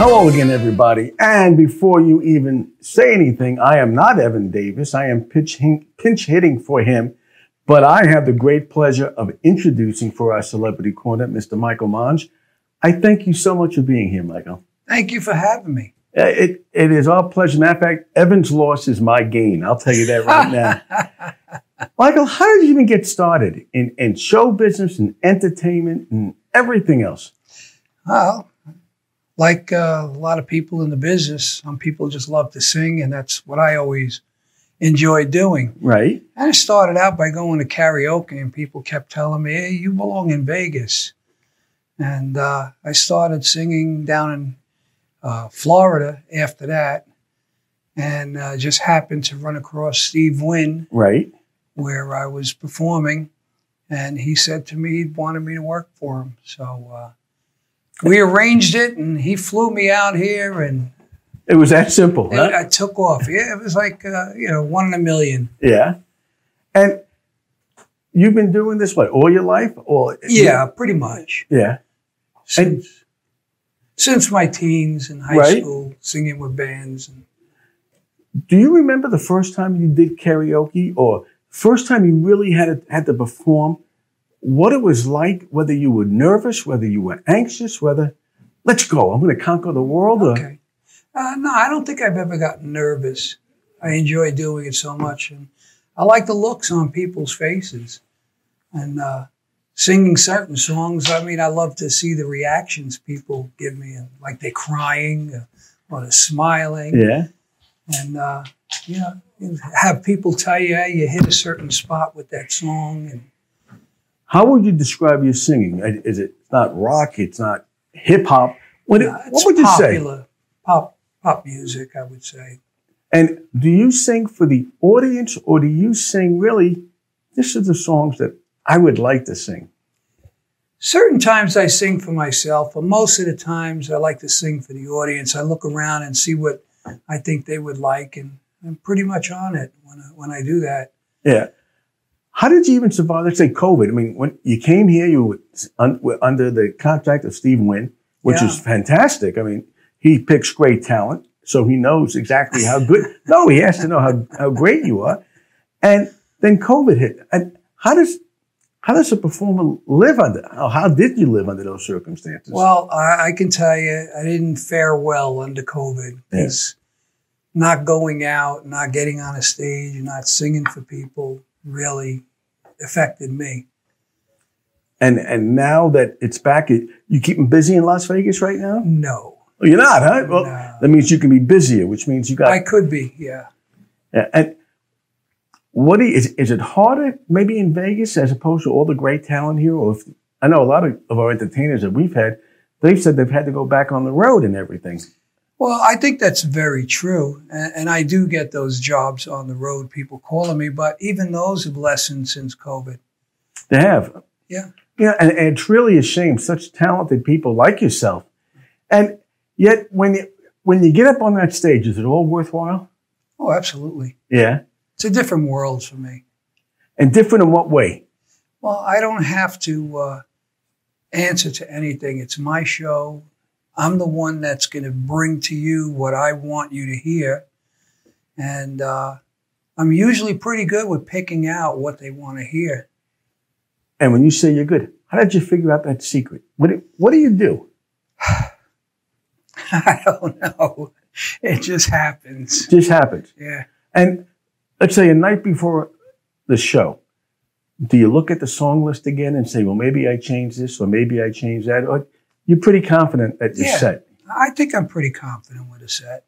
Hello again, everybody. And before you even say anything, I am not Evan Davis. I am pinch, pinch hitting for him. But I have the great pleasure of introducing for our celebrity corner, Mr. Michael Monge. I thank you so much for being here, Michael. Thank you for having me. Uh, It, it is our pleasure. Matter of fact, Evan's loss is my gain. I'll tell you that right now. Michael, how did you even get started in, in show business and entertainment and everything else? Well, like uh, a lot of people in the business, some people just love to sing, and that's what I always enjoy doing. Right? And I started out by going to karaoke, and people kept telling me, "Hey, you belong in Vegas." And uh, I started singing down in uh, Florida after that, and uh, just happened to run across Steve Wynn Right? where I was performing, and he said to me he wanted me to work for him. So uh, we arranged it, and he flew me out here, and It was that simple, huh? I took off. Yeah, it was like uh, you know one in a million. Yeah. And you've been doing this, what, all your life? Or Yeah, pretty much Yeah. And since since my teens and high Right. school, singing with bands. And, do you remember the first time you did karaoke or first time you really had to, had to perform? What it was like, whether you were nervous, whether you were anxious, whether, let's go, I'm going to conquer the world. Or, okay, uh, no, I don't think I've ever gotten nervous. I enjoy doing it so much, and I like the looks on people's faces, and uh, singing certain songs. I mean, I love to see the reactions people give me, and like they're crying uh, or they're smiling, Yeah. and uh, you know, have people tell you, "Hey, you hit a certain spot with that song," and How would you describe your singing? Is it not rock? It's not hip hop? What, it's what would you say? popular pop pop music. I would say. And do you sing for the audience or do you sing really, this are the songs that I would like to sing? Certain times I sing for myself, but most of the times I like to sing for the audience. I look around and see what I think they would like, and I'm pretty much on it when I, when I do that. Yeah. How did you even survive, let's say, COVID? I mean, when you came here, you were, under the contract of Steve Wynn, which Yeah. is fantastic. I mean, he picks great talent, so he knows exactly how good. no, he has to know how, how great you are. And then COVID hit. And how does how does a performer live under? How, how did you live under those circumstances? Well, I, I can tell you, I didn't fare well under COVID. Yeah. It's not going out, not getting on a stage, not singing for people really affected me. and and now that it's back, you keep them busy in Las Vegas right now. No, Oh, you're not, huh? Well, No. that means you can be busier, which means you got. I could be, yeah. Yeah, and what do you, is is it harder maybe in Vegas as opposed to all the great talent here? Or if, I know a lot of, of our entertainers that we've had, they've said they've had to go back on the road and everything. Well, I think that's very true. And, and I do get those jobs on the road, people calling me, but even those have lessened since COVID. They have. Yeah. Yeah, and, and it's really a shame. Such talented people like yourself, and yet when you when you get up on that stage, is it all worthwhile? Oh, absolutely. Yeah, It's a different world for me. and different in what way? Well, I don't have to uh, answer to anything. It's my show. I'm the one that's going to bring to you what I want you to hear. And uh, I'm usually pretty good with picking out what they want to hear. And when you say you're good, how did you figure out that secret? What do, what do you do? I don't know. It just happens. It just happens. Yeah. And let's say a night before the show, do you look at the song list again and say, well, maybe I change this or maybe I change that? Or you're pretty confident that you're Yeah. set. I think I'm pretty confident with a set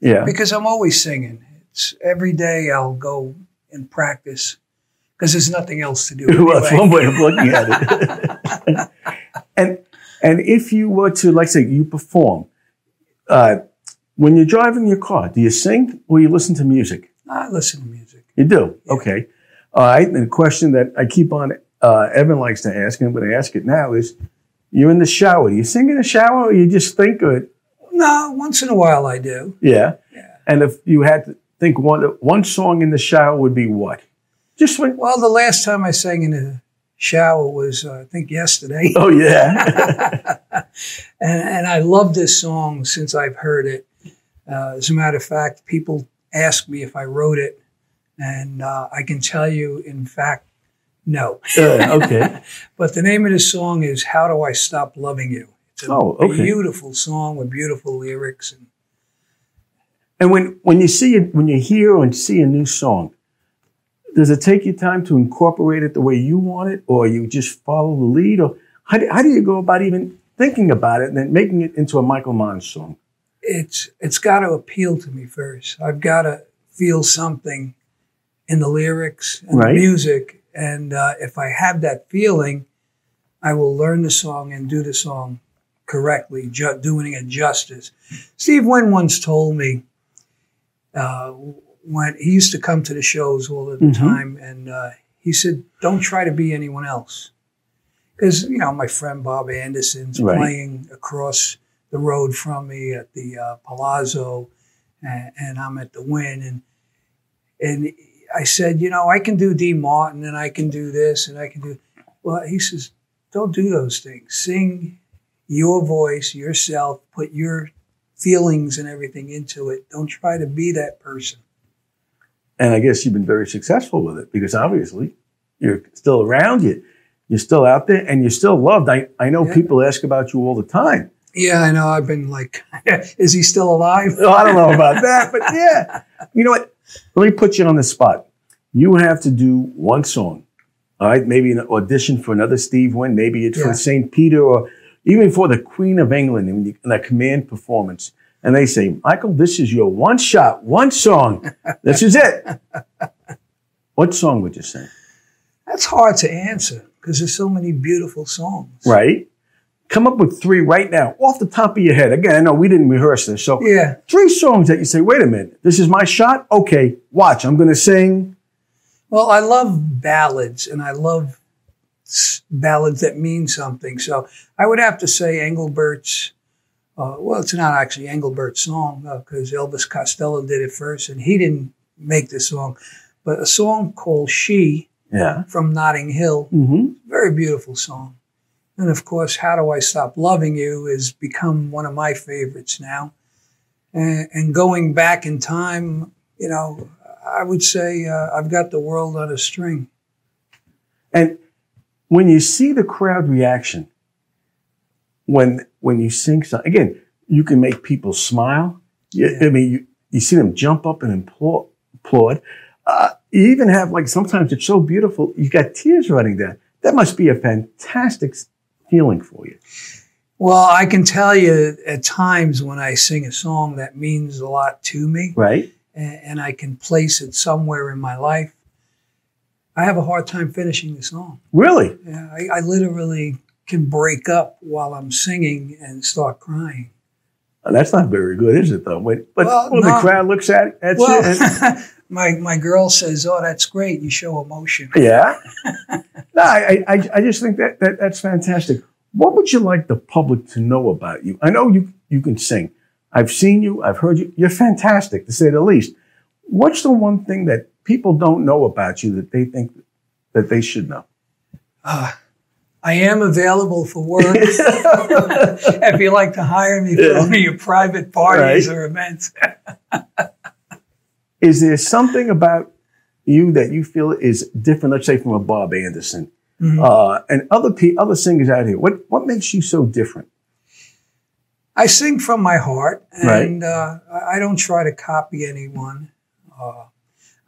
Yeah. because I'm always singing. It's every day I'll go and practice because there's nothing else to do. well, that's one way of looking at it. and and if you were to, like, say, you perform, uh, when you're driving your car, do you sing or you listen to music? I listen to music. You do. Yeah. Okay. All right. And the question that I keep on, uh, Evan likes to ask, and I'm going to ask it now is, you're in the shower. Do you sing in the shower or you just think of it? No, once in a while I do. Yeah. Yeah. And if you had to think one, one song in the shower would be what? Just when, Well, the last time I sang in the shower was, uh, I think, yesterday. Oh yeah. and, and I love this song since I've heard it. Uh, as a matter of fact, people ask me if I wrote it, and uh, I can tell you, in fact, no. Uh, okay. but the name of the song is "How Do I Stop Loving You." It's a Oh, okay. beautiful song with beautiful lyrics, and And when, when you see it, when you hear and see a new song, does it take you time to incorporate it the way you want it, or you just follow the lead, or how do, how do you go about even thinking about it and then making it into a Michael Monge song? it's it's got to appeal to me first. I've got to feel something in the lyrics and Right. the music, and uh, if I have that feeling, I will learn the song and do the song correctly, ju- doing it justice. Steve Wynn once told me uh, when he used to come to the shows all the Mhm. time, and uh, he said, "Don't try to be anyone else." Because you know, my friend Bob Anderson's Right. playing across the road from me at the uh, Palazzo, and, and I'm at the Wynn, and and I said, you know, I can do Dean Martin, and I can do this, and I can do. Well, he says, don't do those things. Sing your voice, yourself. Put your feelings and everything into it. Don't try to be that person. And I guess you've been very successful with it because obviously you're still around, you, you're still out there, and you're still loved. I, I know Yeah. people ask about you all the time. Yeah, I know. I've been like, is he still alive? Oh, I don't know about that, but yeah. You know what? Let me put you on the spot. You have to do one song. All right, maybe an audition for another Steve Wynn. Maybe it's Yeah. for St. Peter or even for the Queen of England in a command performance. And they say, Michael, this is your one shot, one song. This is it. What song would you sing? That's hard to answer because there's so many beautiful songs. Right? Come up with three right now, off the top of your head. Again, I know we didn't rehearse this. So Yeah. three songs that you say, wait a minute, this is my shot? Okay, watch. I'm going to sing. Well, I love ballads and I love ballads that mean something. So I would have to say Engelbert's, uh, well, it's not actually Engelbert's song because Elvis Costello did it first and he didn't make the song, but a song called She Yeah. from Notting Hill, Mm-hmm. very beautiful song. And of course, How Do I Stop Loving You has become one of my favorites now. And, and going back in time, you know, I would say uh, I've got the world on a string. And when you see the crowd reaction, when when you sing something, again, you can make people smile. You- Yeah. I mean, you, you see them jump up and applaud. applaud. Uh, you even have like sometimes it's so beautiful, you got tears running down. That must be a fantastic feeling for you, Well, I can tell you at times when I sing a song that means a lot to me right? and, and I can place it somewhere in my life, I have a hard time finishing the song. Really? Yeah, I, I literally can break up while I'm singing and start crying. That's not very good, is it? Though, when, but Well, when the crowd looks at at you, and, Well, my, my girl says, Oh, that's great. You show emotion. Yeah. no, I, I, I just think that, that that's fantastic. What would you like the public to know about you? I know you, you can sing. I've seen you. I've heard you. You're fantastic, to say the least. What's the one thing that people don't know about you that they think that they should know? Uh, I am available for work if you like to hire me for Yeah. one of your private parties Right. or events. Is there something about you that you feel is different? Let's say from a Bob Anderson Mhm. uh, and other pe- other singers out here. What what makes you so different? I sing from my heart, Right. and uh, I I don't try to copy anyone. Uh,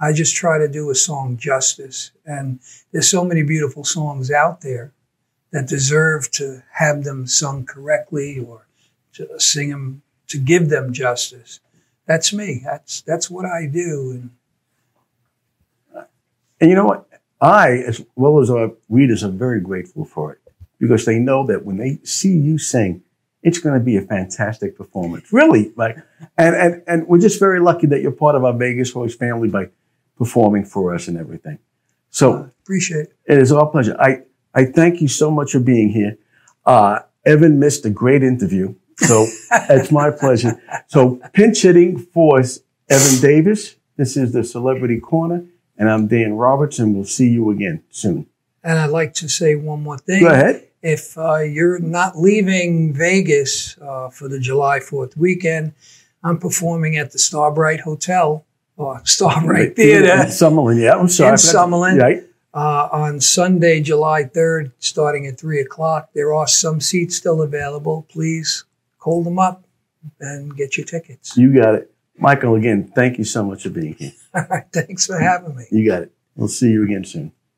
I just try to do a song justice. And there's so many beautiful songs out there that deserve to have them sung correctly or to sing them to give them justice. That's me. That's that's what I do. And And you know what? I, as well as our readers, are very grateful for it because they know that when they see you sing, it's going to be a fantastic performance. Really, like, and and and we're just very lucky that you're part of our Vegas Voice family by performing for us and everything. So uh, appreciate it. it is our pleasure. I I thank you so much for being here. Uh, Evan missed a great interview, so it's my pleasure. So pinch hitting for Evan Davis. This is the Celebrity Corner, and I'm Dan Roberts, and we'll see you again soon. And I'd like to say one more thing. Go ahead. If uh, you're not leaving Vegas uh, for the July 4th weekend, I'm performing at the Starbright Hotel or Starbright Theater In Summerlin, yeah. I'm sorry. In Summerlin. Right. Uh, on Sunday, July 3rd, starting at 3 o'clock. There are some seats still available. Please call them up and get your tickets. You got it. Michael, again, thank you so much for being here. All right, thanks for having me. You got it. We'll see you again soon.